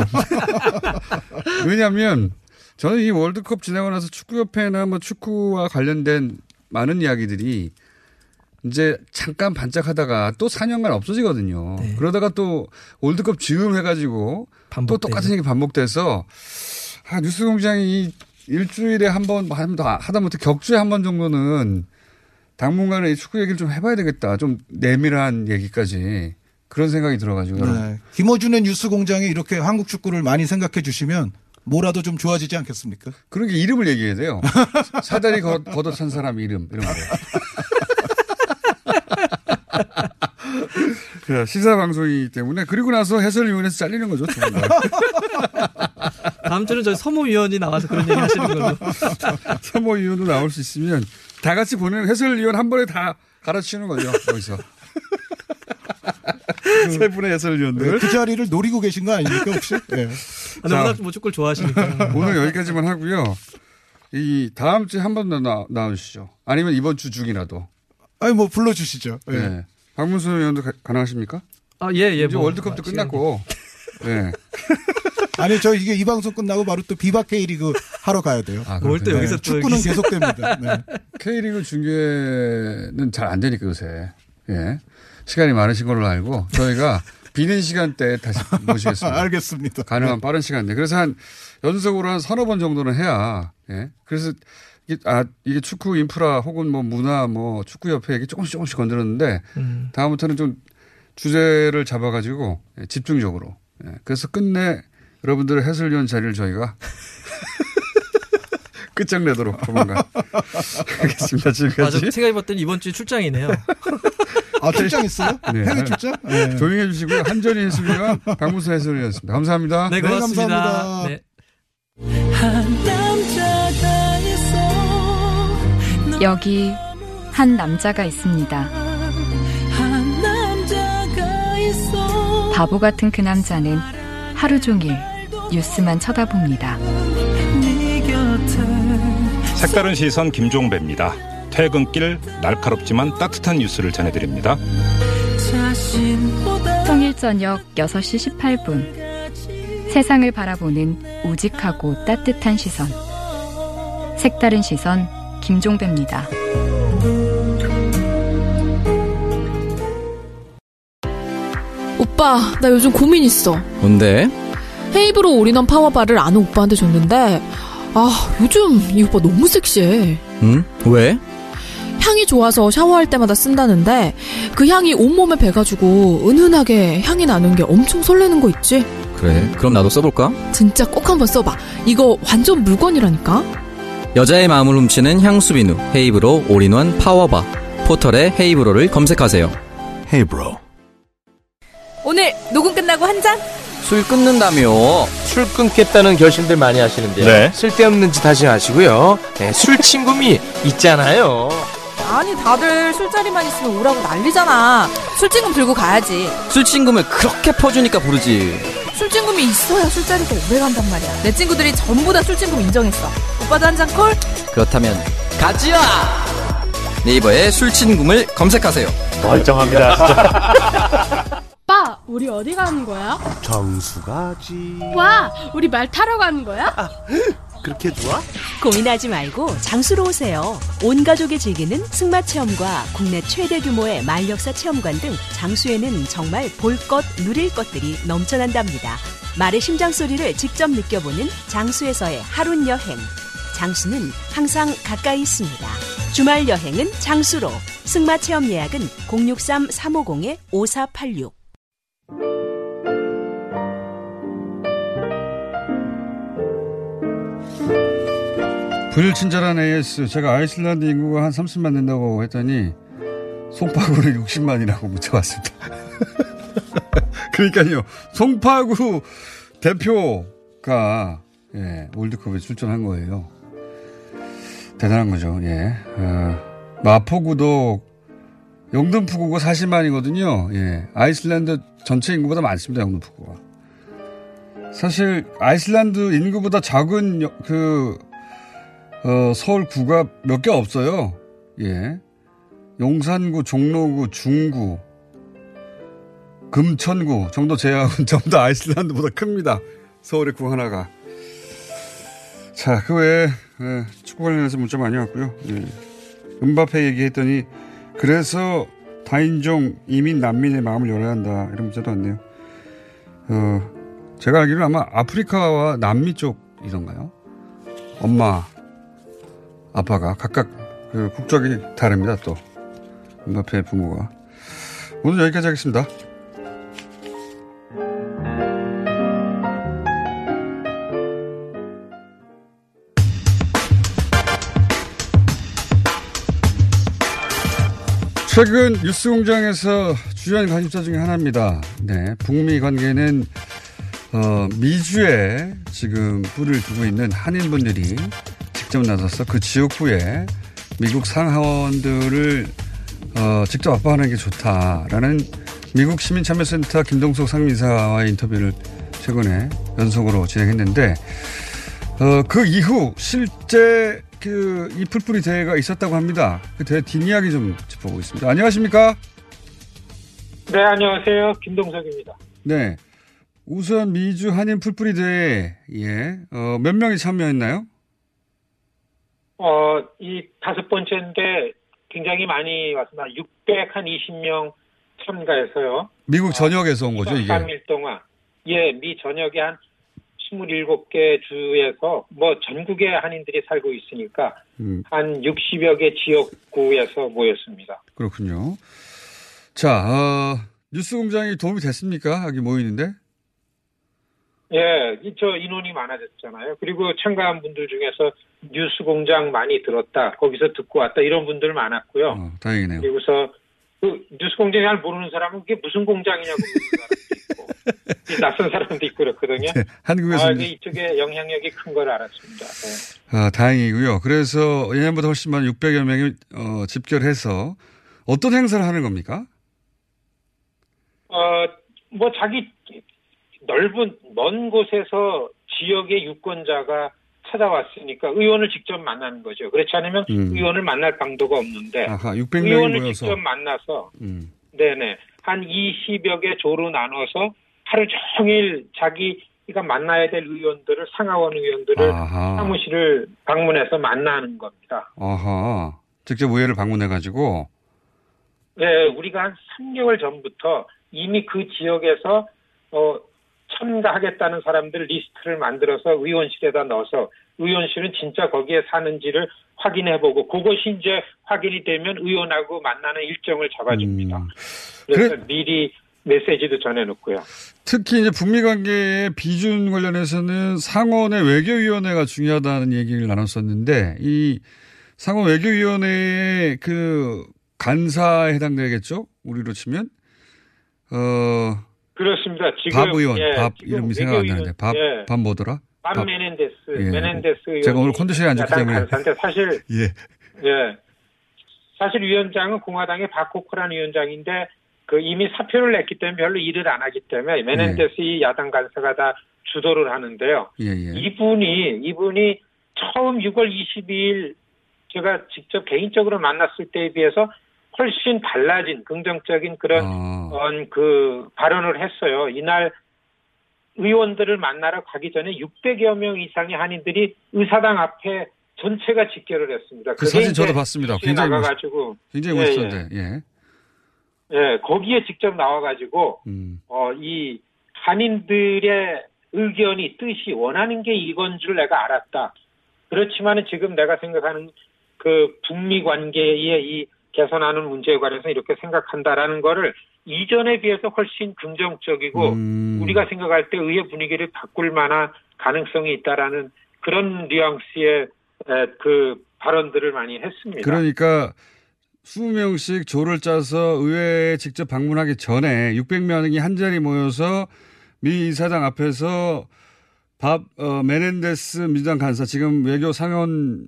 왜냐하면 저는 이 월드컵 지나고 나서 축구협회나 뭐 축구와 관련된 많은 이야기들이 이제 잠깐 반짝하다가 또 4년간 없어지거든요. 네. 그러다가 또 월드컵 즈음 해가지고 또 반복되죠. 똑같은 얘기 반복돼서 아, 뉴스 공장이 이 일주일에 한 번, 하다못해 격주에 한 번 정도는 당분간은 이 축구 얘기를 좀 해봐야 되겠다. 좀 내밀한 얘기까지. 그런 생각이 들어가지고. 네. 김어준의 뉴스 공장에 이렇게 한국 축구를 많이 생각해 주시면 뭐라도 좀 좋아지지 않겠습니까? 그런 게 이름을 얘기해야 돼요. 사다리 걷- 걷어찬 사람 이름 이런 거. 자, 시사 방송이기 때문에 그리고 나서 해설위원회에서 잘리는 거죠. 다. 다음 주는 저희 서무위원이 나와서 그런 얘기 하시는 걸로. 사모위원도 나올 수 있으면 다 같이 보내는 해설위원 한 번에 다 갈아치우는 거죠. 거기서. 세 분의 해설위원들. 그 자리를 노리고 계신 거 아닙니까 혹시? 네. 아, 워낙 뭐 축구를 좋아하시니까. 오늘 여기까지만 하고요. 이 다음 주에 한 번 더 나와주시죠. 아니면 이번 주 중이라도. 아니 뭐 불러주시죠. 네. 네. 박문수 의원도 가, 가능하십니까? 아, 예, 예. 이제 뭐, 월드컵도 아, 끝났고. 네. 아니 저 이게 이 방송 끝나고 바로 또 비바 K리그 하러 가야 돼요. 아, 뭘또 그렇군요. 여기서 또 축구는 여기서. 계속됩니다. 네. K리그 중계는 잘 안 되니까 요새. 예. 시간이 많으신 걸로 알고 저희가 비는 시간대에 다시 모시겠습니다. 알겠습니다. 가능한 빠른 시간대. 그래서 한 연속으로 한 서너 번 정도는 해야. 예. 그래서 아 이게 축구 인프라 혹은 뭐 문화 뭐 축구 협회 얘기 조금씩 조금씩 건드렸는데 음. 다음부터는 좀 주제를 잡아가지고 예, 집중적으로. 예. 그래서 끝내 여러분들의 해설위원 자리를 저희가 끝장내도록 조만간 하겠습니다. 아, 지금까지. 저 생각해봤더니 이번 주에 출장이네요. 아 출장 있어요? 네. 해외 출장? 네. 조용히 해주시고요. 한전희 해설위원, 박무수 해설위원이었습니다. 감사합니다. 네, 네, 고맙습니다. 감사합니다. 네. 여기 한 남자가 있습니다. 바보 같은 그 남자는 하루 종일 뉴스만 쳐다봅니다. 색다른 시선 김종배입니다. 퇴근길 날카롭지만 따뜻한 뉴스를 전해드립니다. 평일 저녁 6시 18분. 세상을 바라보는 우직하고 따뜻한 시선. 색다른 시선 김종배입니다. 오빠, 나 요즘 고민 있어. 뭔데? 헤이브로 올인원 파워바를 아는 오빠한테 줬는데, 아, 요즘 이 오빠 너무 섹시해. 응? 왜? 향이 좋아서 샤워할 때마다 쓴다는데, 그 향이 온몸에 배가지고 은은하게 향이 나는 게 엄청 설레는 거 있지? 그래. 그럼 나도 써볼까? 진짜 꼭 한번 써봐. 이거 완전 물건이라니까? 여자의 마음을 훔치는 향수 비누 헤이브로 올인원 파워바. 포털에 헤이브로를 검색하세요. 헤이브로. 오늘 녹음 끝나고 한 잔? 술 끊는다며. 술 끊겠다는 결심들 많이 하시는데요. 네. 쓸데없는 짓 하지 마시고요. 네, 술 친구미 있잖아요. 아니 다들 술자리만 있으면 오라고 난리잖아. 술친금 들고 가야지. 술친금을 그렇게 퍼주니까 부르지. 술친구미 있어야 술자리가 오래 간단 말이야. 내 친구들이 전부 다 술친구미 인정했어. 오빠도 한 잔 콜? 그렇다면 가지야! 네이버에 술친구를 검색하세요. 멀쩡합니다, 진짜. 오빠, 우리 어디 가는 거야? 정수 가지. 와, 우리 말 타러 가는 거야? 그렇게 좋아? 고민하지 말고 장수로 오세요. 온 가족이 즐기는 승마 체험과 국내 최대 규모의 말 역사 체험관 등 장수에는 정말 볼 것, 누릴 것들이 넘쳐난답니다. 말의 심장 소리를 직접 느껴보는 장수에서의 하룬 여행. 장수는 항상 가까이 있습니다. 주말 여행은 장수로. 승마 체험 예약은 063-350-5486. 불친절한 AS. 제가 아이슬란드 인구가 한 30만 된다고 했더니 송파구는 60만이라고 묻혀봤습니다. 그러니까요. 송파구 대표가 예, 월드컵에 출전한 거예요. 대단한 거죠. 예. 어, 마포구도 영등포구가 40만이거든요. 예. 아이슬란드 전체 인구보다 많습니다. 영등포구가. 사실 아이슬란드 인구보다 작은 여- 그 어, 서울구가 몇 개 없어요. 예. 용산구, 종로구, 중구, 금천구 정도 제외하고는 전부 다 아이슬란드보다 큽니다. 서울의 구 하나가. 자, 그 외에 예, 축구 관련해서 문자 많이 왔고요. 예. 은바페 얘기했더니 그래서 다인종 이민 난민의 마음을 열어야 한다 이런 문자도 왔네요. 어, 제가 알기로는 아마 아프리카와 남미 쪽이던가요? 엄마, 아빠가 각각 그 국적이 다릅니다 또 은바페 부모가 오늘 여기까지 하겠습니다. 최근 뉴스공장에서 주요한 관심사 중에 하나입니다. 네, 북미 관계는 어, 미주에 지금 뿔을 두고 있는 한인분들이 직접 나서서 그 지역구에 미국 상하원들을 어, 직접 압박하는 게 좋다라는 미국 시민참여센터 김동석 상임이사와의 인터뷰를 최근에 연속으로 진행했는데 어, 그 이후 실제 그 이 풀뿌리 대회가 있었다고 합니다. 그 대회 뒷이야기 좀 짚어보겠습니다. 안녕하십니까? 네, 안녕하세요. 김동석입니다. 네. 우선 미주 한인 풀뿌리 대회 예. 어, 몇 명이 참여했나요? 어, 이 다섯 번째인데 굉장히 많이 왔습니다. 620명 참가해서요. 미국 전역에서 온 거죠, 이게. 3일 동안. 예, 미 전역의 한 27개 주에서 뭐 전국에 한인들이 살고 있으니까 음, 한 60여 개 지역구에서 모였습니다. 그렇군요. 자, 어, 뉴스 공장이 도움이 됐습니까? 여기 모이는데? 예, 이- 저 인원이 많아졌잖아요. 그리고 참가한 분들 중에서 뉴스 공장 많이 들었다, 거기서 듣고 왔다 이런 분들 많았고요. 어, 다행이네요. 그리고서 그 뉴스 공장 잘 모르는 사람은 그게 무슨 공장이냐고 낯선 사람도 있고 그렇거든요. 네, 한국에서 아, 그 이쪽에 영향력이 큰 걸 알았습니다. 네. 아, 다행이고요. 그래서 예년보다 훨씬 많은 600여 명이 어, 집결해서 어떤 행사를 하는 겁니까? 어, 뭐 자기 넓은 먼 곳에서 지역의 유권자가 찾아왔으니까 의원을 직접 만나는 거죠. 그렇지 않으면 음. 의원을 만날 방도가 없는데 아하, 600명이 의원을 모여서. 직접 만나서 음. 네네 한 20여 개 조로 나눠서 하루 종일 자기가 만나야 될 의원들을 상하원 의원들을 아하. 사무실을 방문해서 만나는 겁니다. 아하. 직접 의회를 방문해 가지고, 네, 우리가 한 3개월 전부터 이미 그 지역에서 어, 참가하겠다는 사람들 리스트를 만들어서 의원실에다 넣어서 의원실은 진짜 거기에 사는지를 확인해보고 그것이 이제 확인이 되면 의원하고 만나는 일정을 잡아줍니다. 음. 그래서 미리 메시지도 전해놓고요. 특히 이제 북미 관계의 비준 관련해서는 상원의 외교위원회가 중요하다는 얘기를 나눴었는데, 이 상원 외교위원회의 그 간사에 해당되겠죠? 우리로 치면? 어, 그렇습니다. 지금 밥 의원, 예, 밥 이름이 생각 안 나는데, 밥, 예. 밥 뭐더라? 밥 밥. 메넨데스, 예. 메넨데스 제가 오늘 컨디션이 안 좋기 때문에. 간사인데 사실 예. 예. 사실 위원장은 공화당의 밥 코커란 위원장인데 그 이미 사표를 냈기 때문에 별로 일을 안 하기 때문에 메넨데스 이 야당 간사가 다 주도를 하는데요. 예, 예. 이분이 이분이 처음 6월 22일 제가 직접 개인적으로 만났을 때에 비해서 훨씬 달라진 긍정적인 그런 아. 어, 그 발언을 했어요. 이날 의원들을 만나러 가기 전에 600여 명 이상의 한인들이 의사당 앞에 전체가 직결을 했습니다. 그 사진 저도 봤습니다. 굉장히 멋- 나가가지고 굉장히 예, 멋있던데. 예. 예, 거기에 직접 나와가지고 음. 어, 이 한인들의 의견이 뜻이 원하는 게 이건 줄 내가 알았다. 그렇지만은 지금 내가 생각하는 그 북미 관계의 이 개선하는 문제에 관해서 이렇게 생각한다라는 거를 이전에 비해서 훨씬 긍정적이고 음. 우리가 생각할 때 의회 분위기를 바꿀 만한 가능성이 있다라는 그런 뉘앙스의 에, 그 발언들을 많이 했습니다. 그러니까 20명씩 조를 짜서 의회에 직접 방문하기 전에 600명이 한 자리 모여서 미 이사장 앞에서 밥 어, 메넨데스 민주당 간사 지금 외교 상원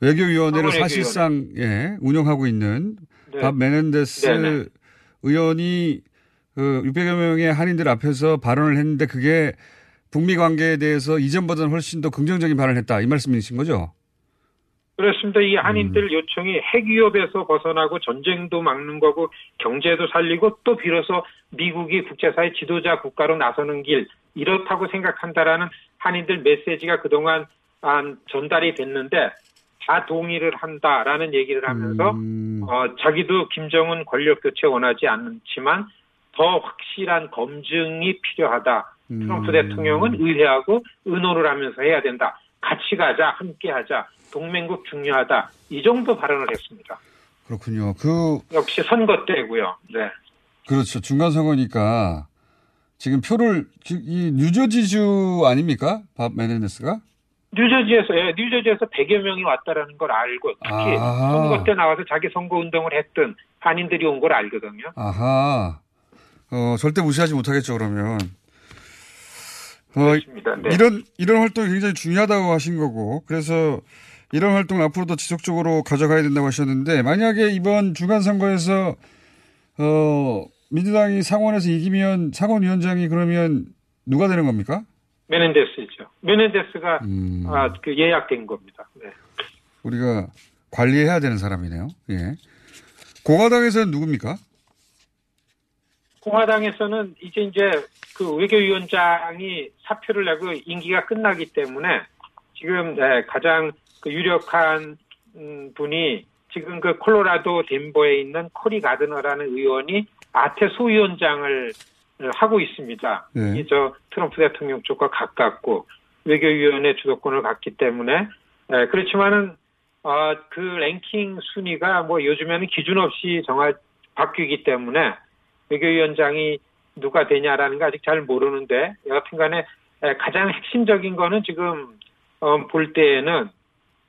외교위원회를 사실상 예, 운영하고 있는 네. 밥 메넨데스 네네. 의원이 그 600여 명의 한인들 앞에서 발언을 했는데 그게 북미 관계에 대해서 이전보다는 훨씬 더 긍정적인 발언을 했다 이 말씀이신 거죠? 그렇습니다. 이 음. 한인들 요청이 핵 위협에서 벗어나고 전쟁도 막는 거고 경제도 살리고 또 비로소 미국이 국제사회 지도자 국가로 나서는 길 이렇다고 생각한다라는 한인들 메시지가 그동안 안 전달이 됐는데 다 동의를 한다라는 얘기를 하면서 음. 어, 자기도 김정은 권력 교체 원하지 않지만 더 확실한 검증이 필요하다. 트럼프 대통령은 의회하고 의논을 하면서 해야 된다. 같이 가자, 함께 하자, 동맹국 중요하다. 이 정도 발언을 했습니다. 그렇군요. 그 역시 선거 때고요. 네. 그렇죠. 중간 선거니까 지금 표를 지- 이 뉴저지주 아닙니까? 밥 메네데스가? 뉴저지에서 예, 뉴저지에서 100여 명이 왔다라는 걸 알고 특히 아. 선거 때 나와서 자기 선거 운동을 했던 한인들이 온 걸 알거든요. 아하. 어, 절대 무시하지 못하겠죠, 그러면. 어, 그렇습니다. 네. 이런, 이런 활동이 굉장히 중요하다고 하신 거고, 그래서 이런 활동을 앞으로도 지속적으로 가져가야 된다고 하셨는데, 만약에 이번 중간선거에서, 어, 민주당이 상원에서 이기면 상원위원장이 그러면 누가 되는 겁니까? 메넨데스죠. 메넨데스가 음. 아, 그 예약된 겁니다. 네. 우리가 관리해야 되는 사람이네요. 예. 공화당에서는 누굽니까? 공화당에서는 이제 이제 그 외교위원장이 사표를 내고 임기가 끝나기 때문에 지금 네, 가장 그 유력한 음, 분이 지금 그 콜로라도 덴버에 있는 코리 가드너라는 의원이 아태 소위원장을 하고 있습니다. 네. 이게 저 트럼프 대통령 쪽과 가깝고 외교위원회 주도권을 갖기 때문에 에, 그렇지만은 어, 그 랭킹 순위가 뭐 요즘에는 기준 없이 정할 바뀌기 때문에 외교위원장이 누가 되냐라는 거 아직 잘 모르는데 여하튼간에 에, 가장 핵심적인 거는 지금 어, 볼 때에는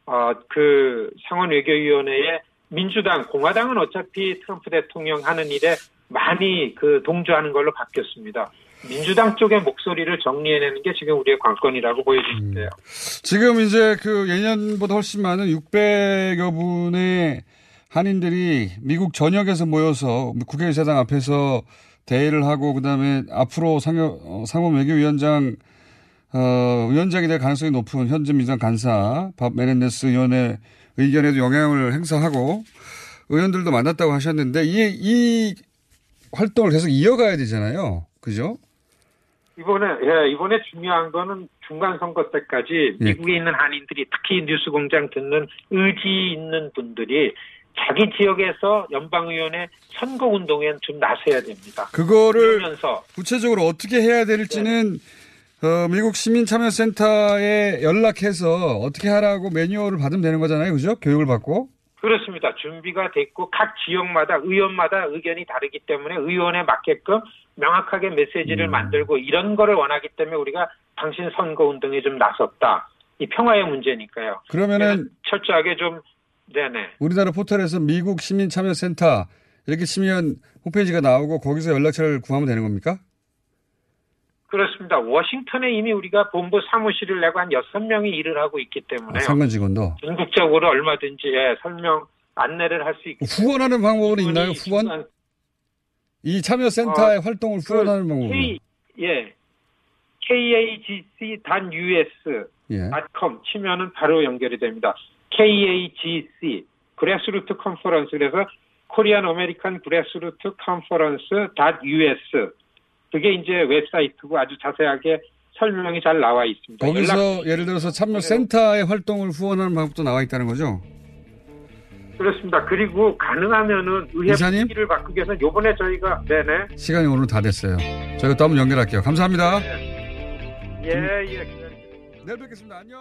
어, 그 상원 외교위원회에 민주당, 공화당은 어차피 트럼프 대통령 하는 일에 많이 그 동조하는 걸로 바뀌었습니다. 민주당 쪽의 목소리를 정리해내는 게 지금 우리의 관건이라고 보여지는데요. 지금 이제 그 예년보다 훨씬 많은 600여 분의 한인들이 미국 전역에서 모여서 국회의사당 앞에서 대회를 하고 그다음에 앞으로 상여, 어, 상원 외교위원장 어, 위원장이 될 가능성이 높은 현재 민주당 간사 밥 메넨데스 의원의 의견에도 영향을 행사하고 의원들도 만났다고 하셨는데 이, 이 활동을 계속 이어가야 되잖아요. 그죠? 이번에 예, 이번에 중요한 거는 중간 선거 때까지 예. 미국에 있는 한인들이 특히 뉴스 공장 듣는 의지 있는 분들이 자기 지역에서 연방의원의 선거 운동에 좀 나서야 됩니다. 그거를 그러면서 구체적으로 어떻게 해야 될지는 어, 미국 시민참여센터에 연락해서 어떻게 하라고 매뉴얼을 받으면 되는 거잖아요. 그죠? 교육을 받고. 그렇습니다. 준비가 됐고 각 지역마다 의원마다 의견이 다르기 때문에 의원에 맞게끔 명확하게 메시지를 음. 만들고 이런 거를 원하기 때문에 우리가 당신 선거 운동에 좀 나섰다. 이 평화의 문제니까요. 그러면은 철저하게 좀 네네. 우리나라 포털에서 미국 시민 참여 센터 이렇게 치면 홈페이지가 나오고 거기서 연락처를 구하면 되는 겁니까? 그렇습니다. 워싱턴에 이미 우리가 본부 사무실을 내고 한 여섯 명이 일을 하고 있기 때문에요. 아, 상관 직원도. 전국적으로 얼마든지 예, 설명 안내를 할 수 있고 후원하는 방법은 있나요? 후원? 이 참여센터의 어, 활동을 그 후원하는 방법은 K, 예. kagc.us 예. 치면은 바로 연결이 됩니다. KAGC grassroots conference 그래서 Korean American Grassroots Conference .us 그게 이제 웹사이트고 아주 자세하게 설명이 잘 나와 있습니다. 거기서 연락- 예를 들어서 참여센터의 활동을 후원하는 방법도 나와 있다는 거죠. 그렇습니다. 그리고 가능하면은 의회? 분위기를 바꾸기 위해서 요번에 저희가 네네 시간이 오늘 다 됐어요. 저희가 또 한번 연결할게요. 감사합니다. 예 예. 내일 뵙겠습니다. 안녕.